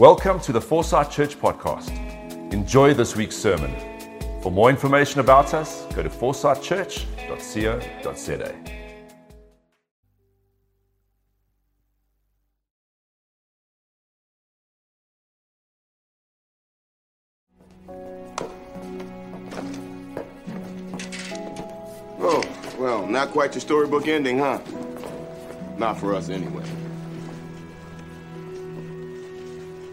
Welcome to the Foresight Church podcast. Enjoy this week's sermon. For more information about us, go to foresightchurch.co.za. Oh, well, not quite your storybook ending, huh? Not for us, anyway.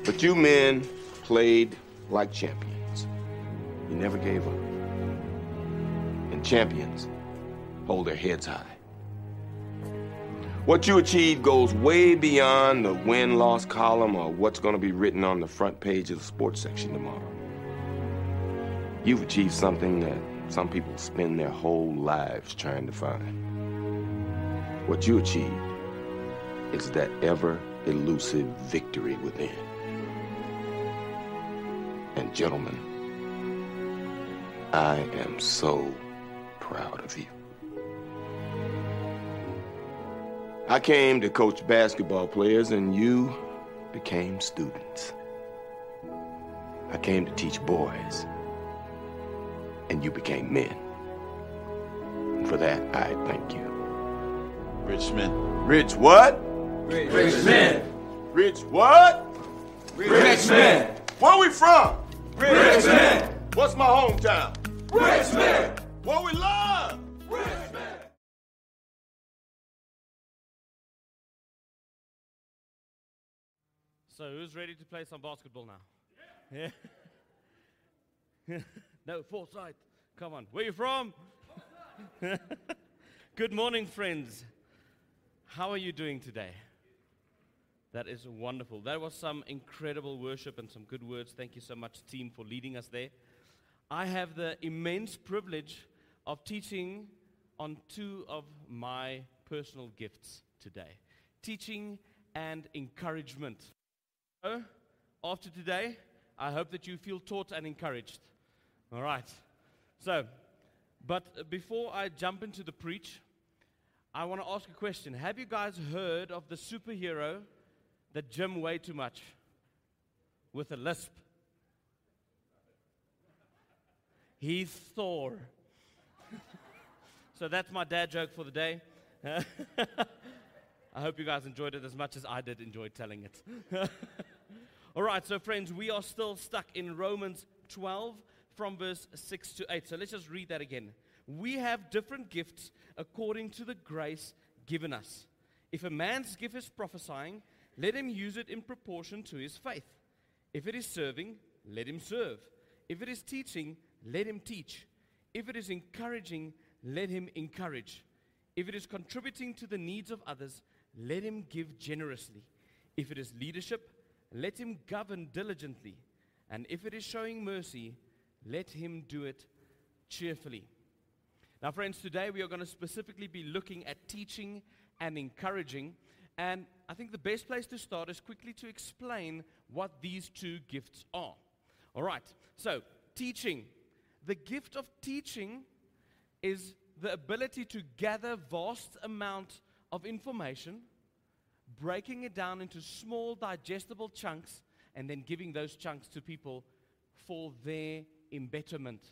But you men played like champions. You never gave up. And champions hold their heads high. What you achieved goes way beyond the win loss column or what's going to be written on the front page of the sports section tomorrow. You've achieved something that some people spend their whole lives trying to find. What you achieved is that ever elusive victory within. And, gentlemen, I am so proud of you. I came to coach basketball players, and you became students. I came to teach boys, and you became men. And for that, I thank you. Rich men. Rich what? Richmond. Rich men. Rich what? Rich men. Where are we from? Richmond. What's my hometown? Richmond. What we love? Richmond. So, who's ready to play some basketball now? Yeah. no, foresight. Come on. Where you from? Good morning, friends. How are you doing today? That is wonderful. That was some incredible worship and some good words. Thank you so much, team, for leading us there. I have the immense privilege of teaching on two of my personal gifts today teaching and encouragement. So, after today, I hope that you feel taught and encouraged. All right. So, but before I jump into the preach, I want to ask a question. Have you guys heard of the superhero that gym way too much with a lisp? He's Thor. so that's my dad joke for the day. I hope you guys enjoyed it as much as I did enjoy telling it. All right, so friends, we are still stuck in Romans 12 from verse 6 to 8. So let's just read that again. We have different gifts according to the grace given us. If a man's gift is prophesying, let him use it in proportion to his faith. If it is serving, let him serve. If it is teaching, let him teach. If it is encouraging, let him encourage. If it is contributing to the needs of others, let him give generously. If it is leadership, let him govern diligently. And if it is showing mercy, let him do it cheerfully. Now, friends, today we are going to specifically be looking at teaching and encouraging. And I think the best place to start is quickly to explain what these two gifts are. All right, so teaching. The gift of teaching is the ability to gather vast amount of information, breaking it down into small digestible chunks, and then giving those chunks to people for their embetterment.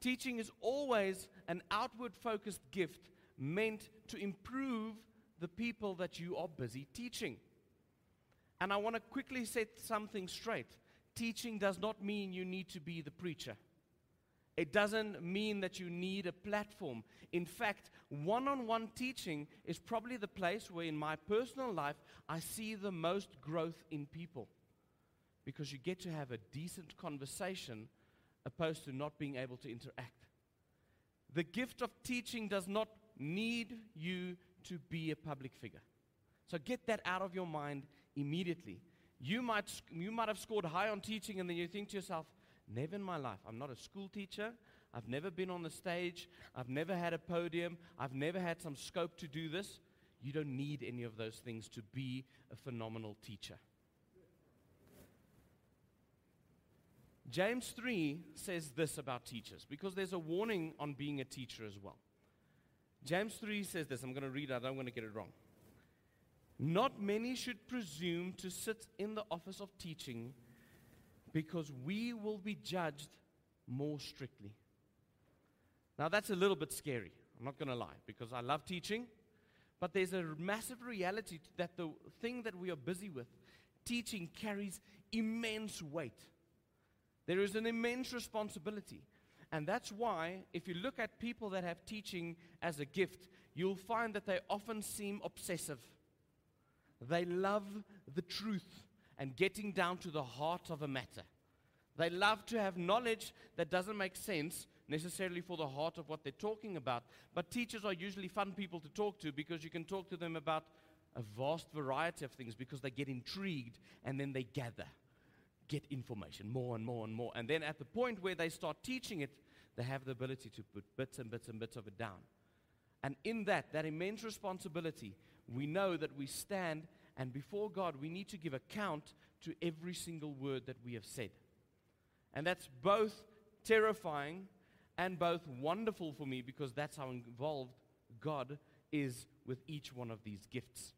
Teaching is always an outward focused gift meant to improve the people that you are busy teaching. And I want to quickly set something straight. Teaching does not mean you need to be the preacher. It doesn't mean that you need a platform. In fact, one on one teaching is probably the place where, in my personal life, I see the most growth in people. Because you get to have a decent conversation opposed to not being able to interact. The gift of teaching does not need you to be a public figure. So get that out of your mind immediately. You might, you might have scored high on teaching, and then you think to yourself, Never in my life. I'm not a school teacher. I've never been on the stage. I've never had a podium. I've never had some scope to do this. You don't need any of those things to be a phenomenal teacher. James 3 says this about teachers because there's a warning on being a teacher as well. James 3 says this. I'm going to read it, I don't want to get it wrong. Not many should presume to sit in the office of teaching because we will be judged more strictly. Now, that's a little bit scary. I'm not going to lie because I love teaching. But there's a massive reality that the thing that we are busy with, teaching, carries immense weight. There is an immense responsibility. And that's why, if you look at people that have teaching as a gift, you'll find that they often seem obsessive. They love the truth and getting down to the heart of a matter. They love to have knowledge that doesn't make sense necessarily for the heart of what they're talking about. But teachers are usually fun people to talk to because you can talk to them about a vast variety of things because they get intrigued and then they gather, get information more and more and more. And then at the point where they start teaching it, they have the ability to put bits and bits and bits of it down. And in that, that immense responsibility, we know that we stand and before God, we need to give account to every single word that we have said. And that's both terrifying and both wonderful for me because that's how involved God is with each one of these gifts.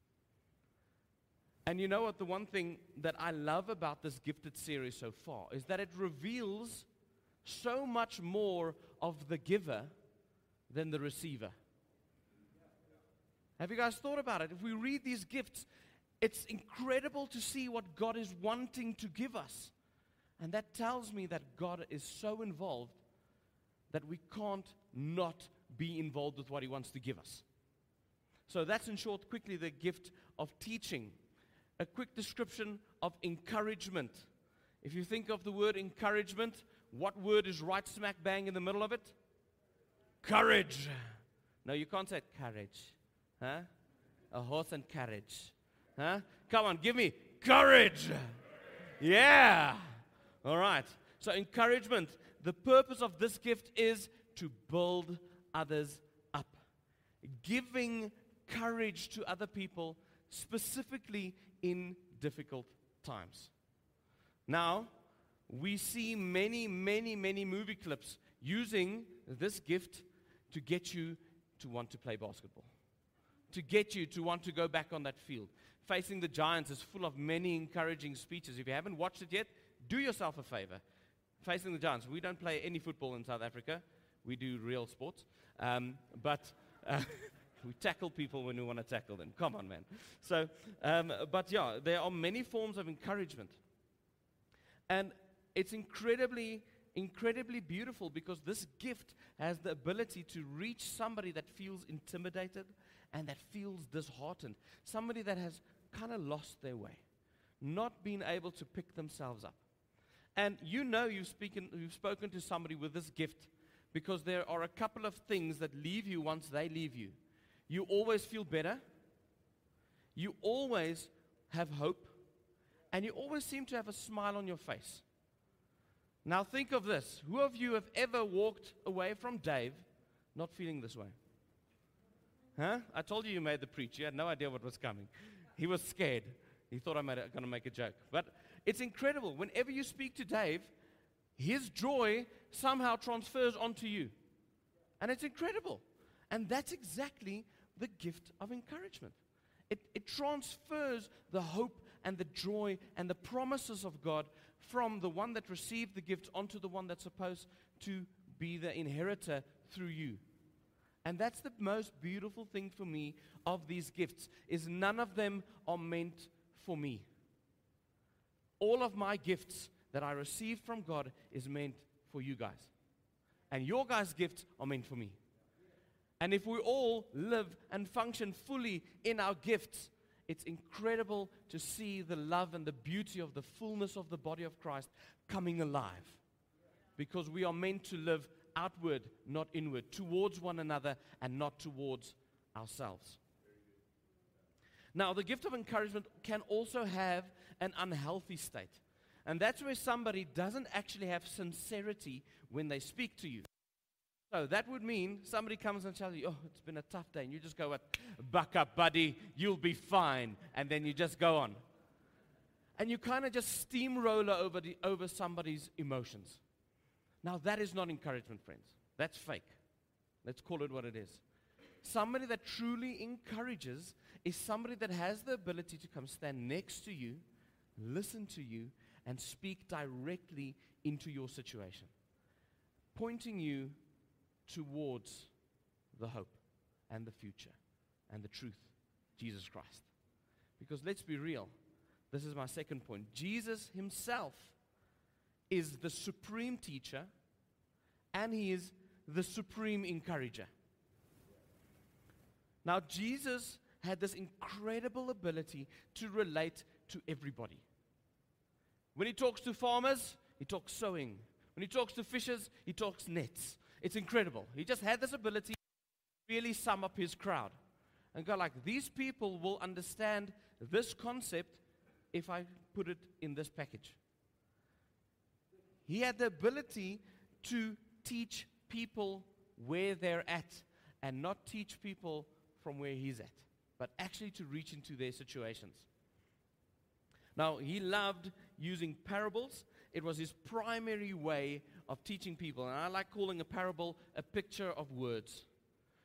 And you know what? The one thing that I love about this gifted series so far is that it reveals so much more of the giver than the receiver. Have you guys thought about it? If we read these gifts, it's incredible to see what God is wanting to give us. And that tells me that God is so involved that we can't not be involved with what He wants to give us. So that's in short, quickly, the gift of teaching. A quick description of encouragement. If you think of the word encouragement, what word is right smack bang in the middle of it? Courage. No, you can't say courage. Huh? A horse and carriage. Huh? Come on, give me courage. Yeah. All right. So, encouragement. The purpose of this gift is to build others up, giving courage to other people, specifically in difficult times. Now, we see many, many, many movie clips using this gift to get you to want to play basketball, to get you to want to go back on that field. Facing the Giants is full of many encouraging speeches. If you haven't watched it yet, do yourself a favor. Facing the Giants. We don't play any football in South Africa. We do real sports. Um, but uh, we tackle people when we want to tackle them. Come on, man. So, um, but yeah, there are many forms of encouragement. And it's incredibly, incredibly beautiful because this gift has the ability to reach somebody that feels intimidated and that feels disheartened. Somebody that has kind of lost their way, not being able to pick themselves up. And you know you've, speaking, you've spoken to somebody with this gift because there are a couple of things that leave you once they leave you. You always feel better, you always have hope, and you always seem to have a smile on your face. Now, think of this. Who of you have ever walked away from Dave not feeling this way? Huh? I told you you made the preach. You had no idea what was coming. He was scared. He thought I'm going to make a joke. But it's incredible. Whenever you speak to Dave, his joy somehow transfers onto you. And it's incredible. And that's exactly the gift of encouragement. It, it transfers the hope and the joy and the promises of God from the one that received the gift onto the one that's supposed to be the inheritor through you. And that's the most beautiful thing for me of these gifts is none of them are meant for me. All of my gifts that I received from God is meant for you guys. And your guys' gifts are meant for me. And if we all live and function fully in our gifts, it's incredible to see the love and the beauty of the fullness of the body of Christ coming alive. Because we are meant to live outward, not inward, towards one another and not towards ourselves. Now, the gift of encouragement can also have an unhealthy state. And that's where somebody doesn't actually have sincerity when they speak to you. So that would mean somebody comes and tells you, Oh, it's been a tough day. And you just go, what, Buck up, buddy. You'll be fine. And then you just go on. And you kind of just steamroller over, the, over somebody's emotions. Now, that is not encouragement, friends. That's fake. Let's call it what it is. somebody that truly encourages is somebody that has the ability to come stand next to you, listen to you, and speak directly into your situation, pointing you towards the hope and the future and the truth, Jesus Christ. Because let's be real, this is my second point. Jesus himself is the supreme teacher and he is the supreme encourager. Now, Jesus had this incredible ability to relate to everybody. When he talks to farmers, he talks sowing. When he talks to fishers, he talks nets. It's incredible. He just had this ability to really sum up his crowd and go like, these people will understand this concept if I put it in this package. He had the ability to teach people where they're at and not teach people from where he's at, but actually to reach into their situations. Now, he loved using parables. It was his primary way of teaching people. And I like calling a parable a picture of words.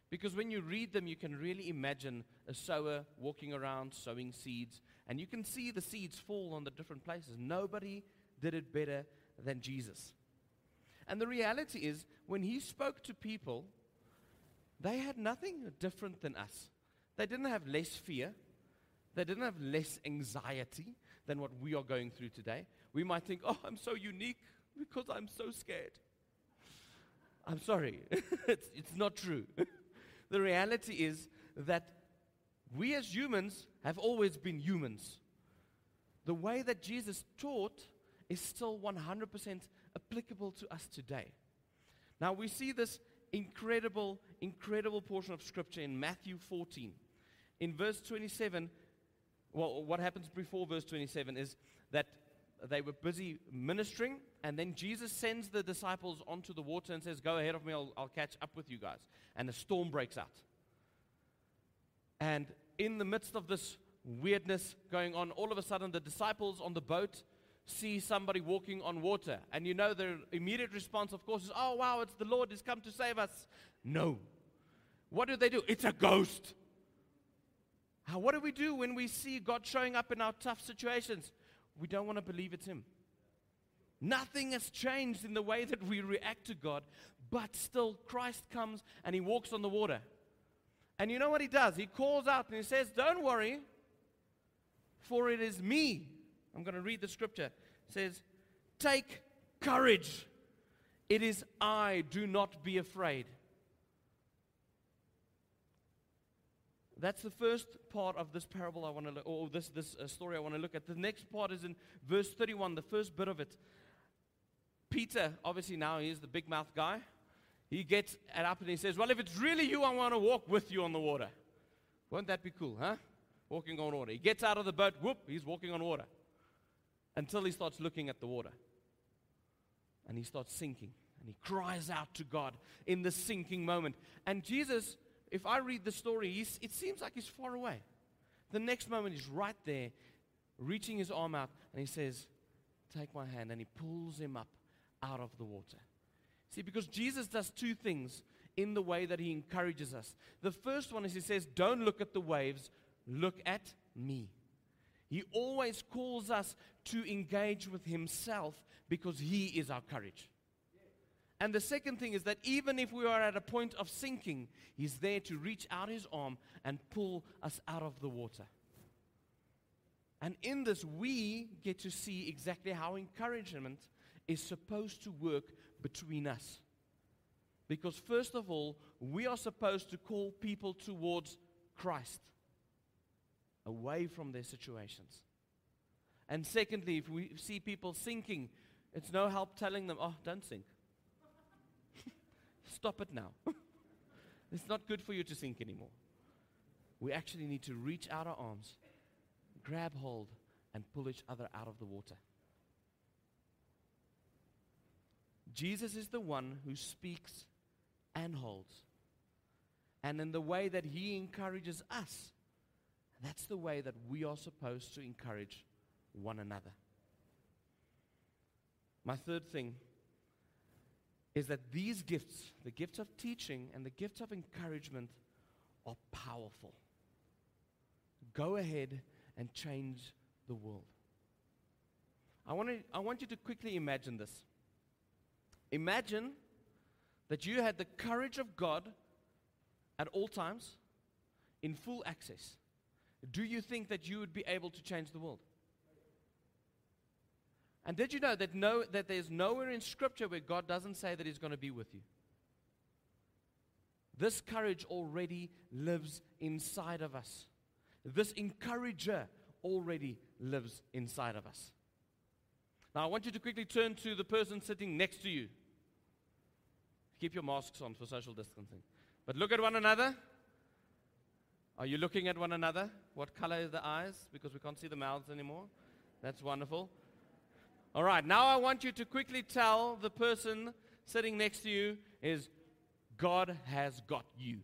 Because when you read them, you can really imagine a sower walking around sowing seeds, and you can see the seeds fall on the different places. Nobody did it better than Jesus. And the reality is, when he spoke to people, they had nothing different than us. They didn't have less fear, they didn't have less anxiety than what we are going through today. We might think, oh, I'm so unique because I'm so scared. I'm sorry, it's, it's not true. the reality is that we as humans have always been humans. The way that Jesus taught is still 100% applicable to us today. Now, we see this incredible, incredible portion of Scripture in Matthew 14. In verse 27, well, what happens before verse 27 is that they were busy ministering, and then Jesus sends the disciples onto the water and says, Go ahead of me, I'll, I'll catch up with you guys. And a storm breaks out. And in the midst of this weirdness going on, all of a sudden the disciples on the boat see somebody walking on water. And you know their immediate response, of course, is, Oh, wow, it's the Lord, he's come to save us. No. What do they do? It's a ghost. What do we do when we see God showing up in our tough situations? We don't want to believe it's Him. Nothing has changed in the way that we react to God, but still Christ comes and He walks on the water. And you know what He does? He calls out and He says, Don't worry, for it is me. I'm going to read the scripture. It says, Take courage. It is I. Do not be afraid. That's the first part of this parable I want to look, or this, this uh, story I want to look at. The next part is in verse 31, the first bit of it. Peter, obviously now he's the big mouth guy. He gets up and he says, Well, if it's really you, I want to walk with you on the water. Won't that be cool, huh? Walking on water. He gets out of the boat, whoop, he's walking on water. Until he starts looking at the water. And he starts sinking. And he cries out to God in the sinking moment. And Jesus if I read the story, it seems like he's far away. The next moment, he's right there, reaching his arm out, and he says, Take my hand. And he pulls him up out of the water. See, because Jesus does two things in the way that he encourages us. The first one is he says, Don't look at the waves, look at me. He always calls us to engage with himself because he is our courage. And the second thing is that even if we are at a point of sinking, He's there to reach out His arm and pull us out of the water. And in this, we get to see exactly how encouragement is supposed to work between us. Because, first of all, we are supposed to call people towards Christ, away from their situations. And secondly, if we see people sinking, it's no help telling them, oh, don't sink. Stop it now. it's not good for you to sink anymore. We actually need to reach out our arms, grab hold, and pull each other out of the water. Jesus is the one who speaks and holds. And in the way that he encourages us, that's the way that we are supposed to encourage one another. My third thing is that these gifts, the gifts of teaching and the gifts of encouragement, are powerful. Go ahead and change the world. I want, to, I want you to quickly imagine this. Imagine that you had the courage of God at all times in full access. Do you think that you would be able to change the world? And did you know that, no, that there's nowhere in Scripture where God doesn't say that He's going to be with you? This courage already lives inside of us. This encourager already lives inside of us. Now, I want you to quickly turn to the person sitting next to you. Keep your masks on for social distancing. But look at one another. Are you looking at one another? What color is the eyes? Because we can't see the mouths anymore. That's wonderful. All right, now I want you to quickly tell the person sitting next to you is God has got you.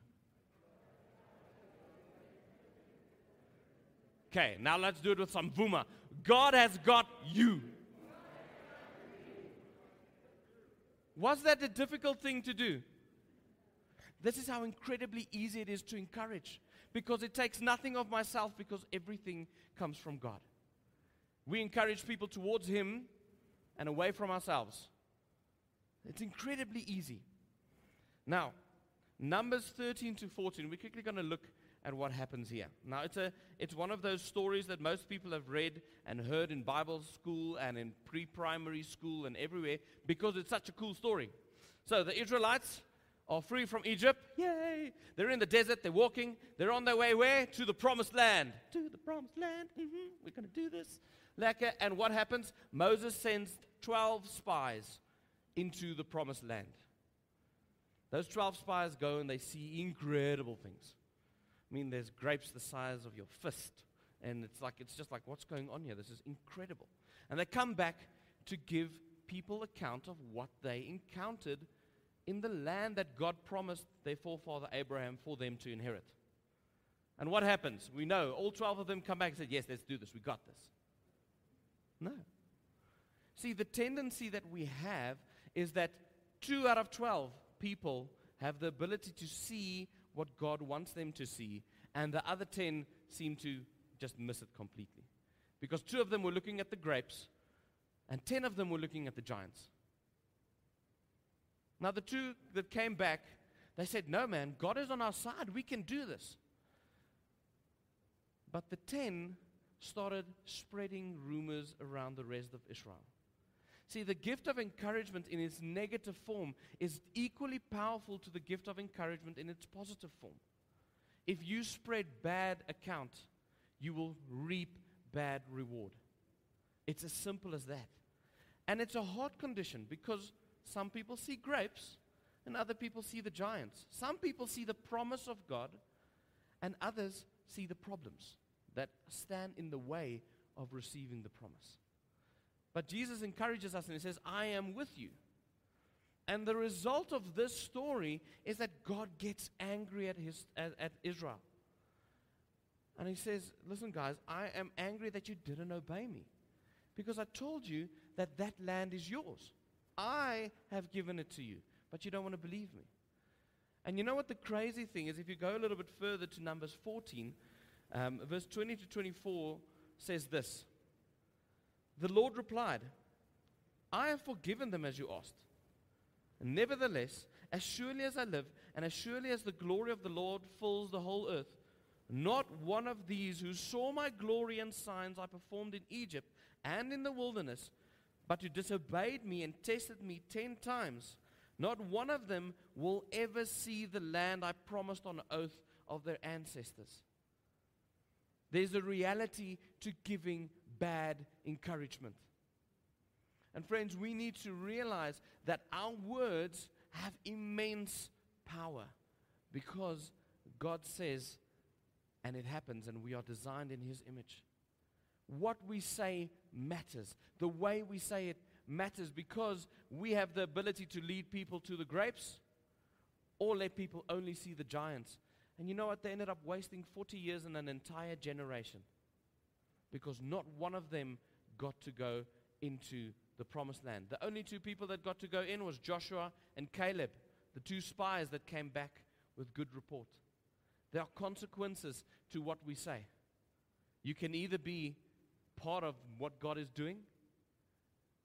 Okay, now let's do it with some vuma. God has got you. Was that a difficult thing to do? This is how incredibly easy it is to encourage because it takes nothing of myself because everything comes from God. We encourage people towards Him and away from ourselves. It's incredibly easy. Now, Numbers 13 to 14, we're quickly going to look at what happens here. Now, it's, a, it's one of those stories that most people have read and heard in Bible school and in pre primary school and everywhere because it's such a cool story. So, the Israelites are free from Egypt. Yay! They're in the desert, they're walking, they're on their way where? To the promised land. To the promised land. Mm-hmm. We're going to do this. And what happens? Moses sends 12 spies into the promised land. Those 12 spies go and they see incredible things. I mean, there's grapes the size of your fist. And it's like, it's just like, what's going on here? This is incredible. And they come back to give people account of what they encountered in the land that God promised their forefather Abraham for them to inherit. And what happens? We know all 12 of them come back and say, Yes, let's do this. We got this. No. See, the tendency that we have is that two out of 12 people have the ability to see what God wants them to see, and the other 10 seem to just miss it completely. Because two of them were looking at the grapes, and 10 of them were looking at the giants. Now, the two that came back, they said, No, man, God is on our side. We can do this. But the 10 started spreading rumors around the rest of Israel. See, the gift of encouragement in its negative form is equally powerful to the gift of encouragement in its positive form. If you spread bad account, you will reap bad reward. It's as simple as that. And it's a hard condition because some people see grapes and other people see the giants. Some people see the promise of God and others see the problems that stand in the way of receiving the promise. But Jesus encourages us and he says, I am with you. And the result of this story is that God gets angry at, his, at, at Israel. And he says, Listen, guys, I am angry that you didn't obey me. Because I told you that that land is yours. I have given it to you, but you don't want to believe me. And you know what the crazy thing is? If you go a little bit further to Numbers 14, um, verse 20 to 24 says this The Lord replied, I have forgiven them as you asked. Nevertheless, as surely as I live, and as surely as the glory of the Lord fills the whole earth, not one of these who saw my glory and signs I performed in Egypt and in the wilderness, but who disobeyed me and tested me ten times, not one of them will ever see the land I promised on oath of their ancestors. There's a reality to giving bad encouragement. And friends, we need to realize that our words have immense power because God says, and it happens, and we are designed in His image. What we say matters. The way we say it matters because we have the ability to lead people to the grapes or let people only see the giants. And you know what? They ended up wasting 40 years and an entire generation because not one of them got to go into the promised land. The only two people that got to go in was Joshua and Caleb, the two spies that came back with good report. There are consequences to what we say. You can either be part of what God is doing,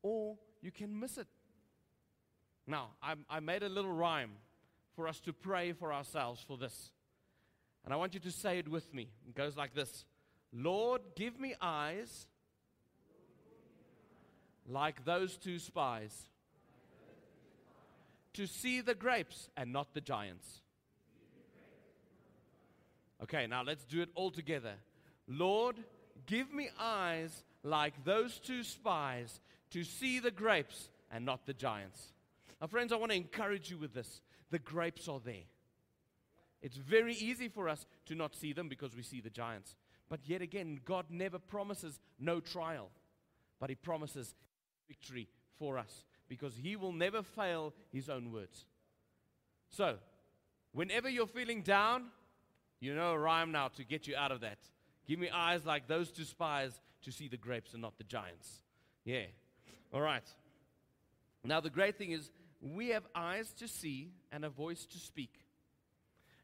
or you can miss it. Now, I, I made a little rhyme for us to pray for ourselves for this. And I want you to say it with me. It goes like this Lord, give me eyes like those two spies to see the grapes and not the giants. Okay, now let's do it all together. Lord, give me eyes like those two spies to see the grapes and not the giants. Now, friends, I want to encourage you with this. The grapes are there. It's very easy for us to not see them because we see the giants. But yet again, God never promises no trial, but He promises victory for us because He will never fail His own words. So, whenever you're feeling down, you know a rhyme now to get you out of that. Give me eyes like those two spies to see the grapes and not the giants. Yeah. All right. Now, the great thing is, we have eyes to see and a voice to speak.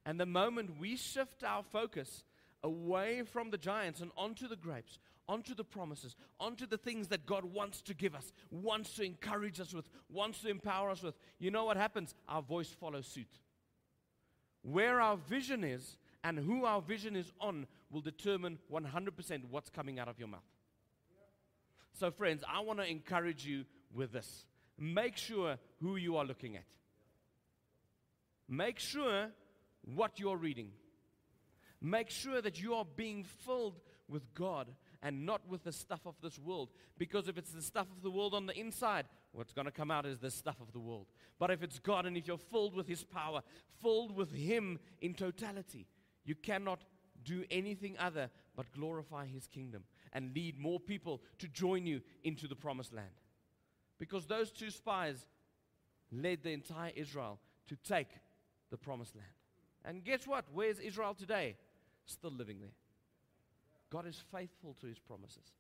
And the moment we shift our focus away from the giants and onto the grapes, onto the promises, onto the things that God wants to give us, wants to encourage us with, wants to empower us with, you know what happens? Our voice follows suit. Where our vision is, and who our vision is on will determine 100% what's coming out of your mouth. So, friends, I want to encourage you with this. Make sure who you are looking at. Make sure what you're reading. Make sure that you are being filled with God and not with the stuff of this world. Because if it's the stuff of the world on the inside, what's going to come out is the stuff of the world. But if it's God and if you're filled with His power, filled with Him in totality, you cannot do anything other but glorify His kingdom and lead more people to join you into the promised land. Because those two spies led the entire Israel to take the promised land. And guess what? Where's Israel today? Still living there. God is faithful to his promises.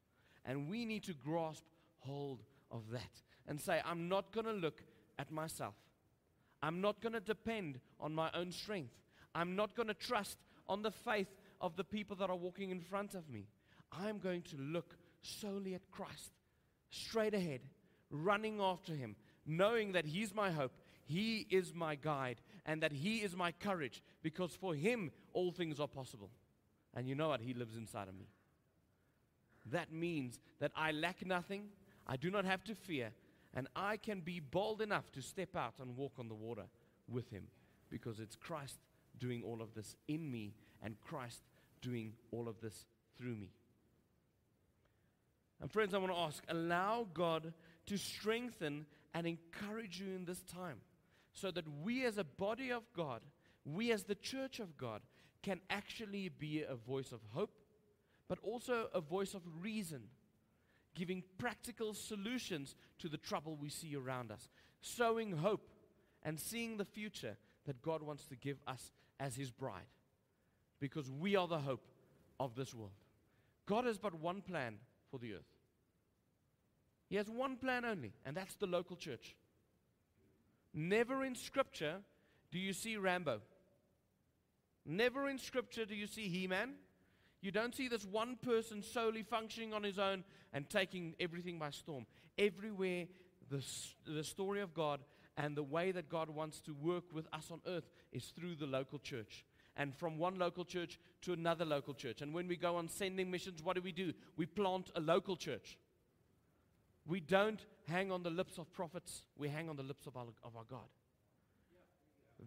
And we need to grasp hold of that and say, I'm not going to look at myself. I'm not going to depend on my own strength. I'm not going to trust on the faith of the people that are walking in front of me. I'm going to look solely at Christ, straight ahead, running after Him, knowing that He's my hope, He is my guide, and that He is my courage, because for Him all things are possible. And you know what? He lives inside of me. That means that I lack nothing, I do not have to fear, and I can be bold enough to step out and walk on the water with Him, because it's Christ doing all of this in me and Christ doing all of this through me. And friends, I want to ask allow God to strengthen and encourage you in this time so that we as a body of God, we as the church of God, can actually be a voice of hope, but also a voice of reason, giving practical solutions to the trouble we see around us, sowing hope and seeing the future that God wants to give us as His bride. Because we are the hope of this world. God has but one plan for the earth. He has one plan only, and that's the local church. Never in Scripture do you see Rambo. Never in Scripture do you see He Man. You don't see this one person solely functioning on his own and taking everything by storm. Everywhere, the, the story of God and the way that God wants to work with us on earth is through the local church. And from one local church to another local church. And when we go on sending missions, what do we do? We plant a local church. We don't hang on the lips of prophets, we hang on the lips of our, of our God.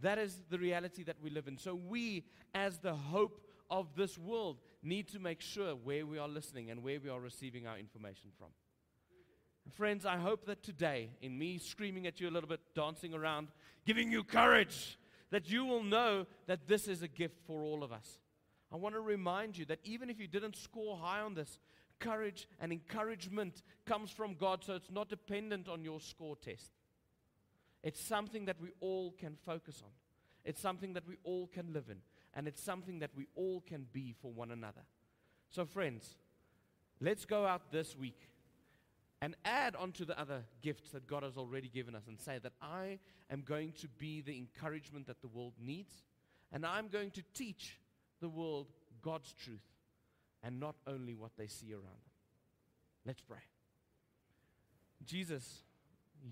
That is the reality that we live in. So, we, as the hope of this world, need to make sure where we are listening and where we are receiving our information from. Friends, I hope that today, in me screaming at you a little bit, dancing around, giving you courage, that you will know that this is a gift for all of us. I want to remind you that even if you didn't score high on this, courage and encouragement comes from God, so it's not dependent on your score test. It's something that we all can focus on. It's something that we all can live in. And it's something that we all can be for one another. So, friends, let's go out this week and add onto the other gifts that God has already given us and say that I am going to be the encouragement that the world needs. And I'm going to teach the world God's truth and not only what they see around them. Let's pray. Jesus,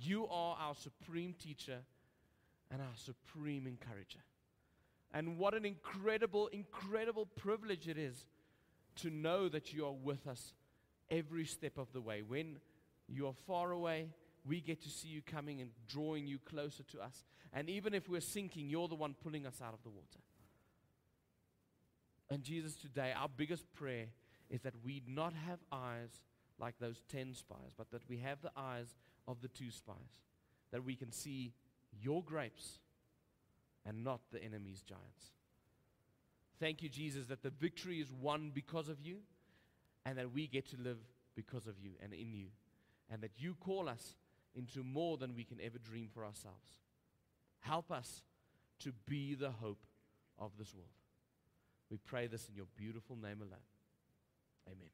you are our supreme teacher and our supreme encourager. And what an incredible, incredible privilege it is to know that you are with us every step of the way. When you are far away, we get to see you coming and drawing you closer to us. And even if we're sinking, you're the one pulling us out of the water. And Jesus, today, our biggest prayer is that we not have eyes like those ten spies, but that we have the eyes of the two spies, that we can see your grapes and not the enemy's giants. Thank you, Jesus, that the victory is won because of you and that we get to live because of you and in you, and that you call us into more than we can ever dream for ourselves. Help us to be the hope of this world. We pray this in your beautiful name alone. Amen.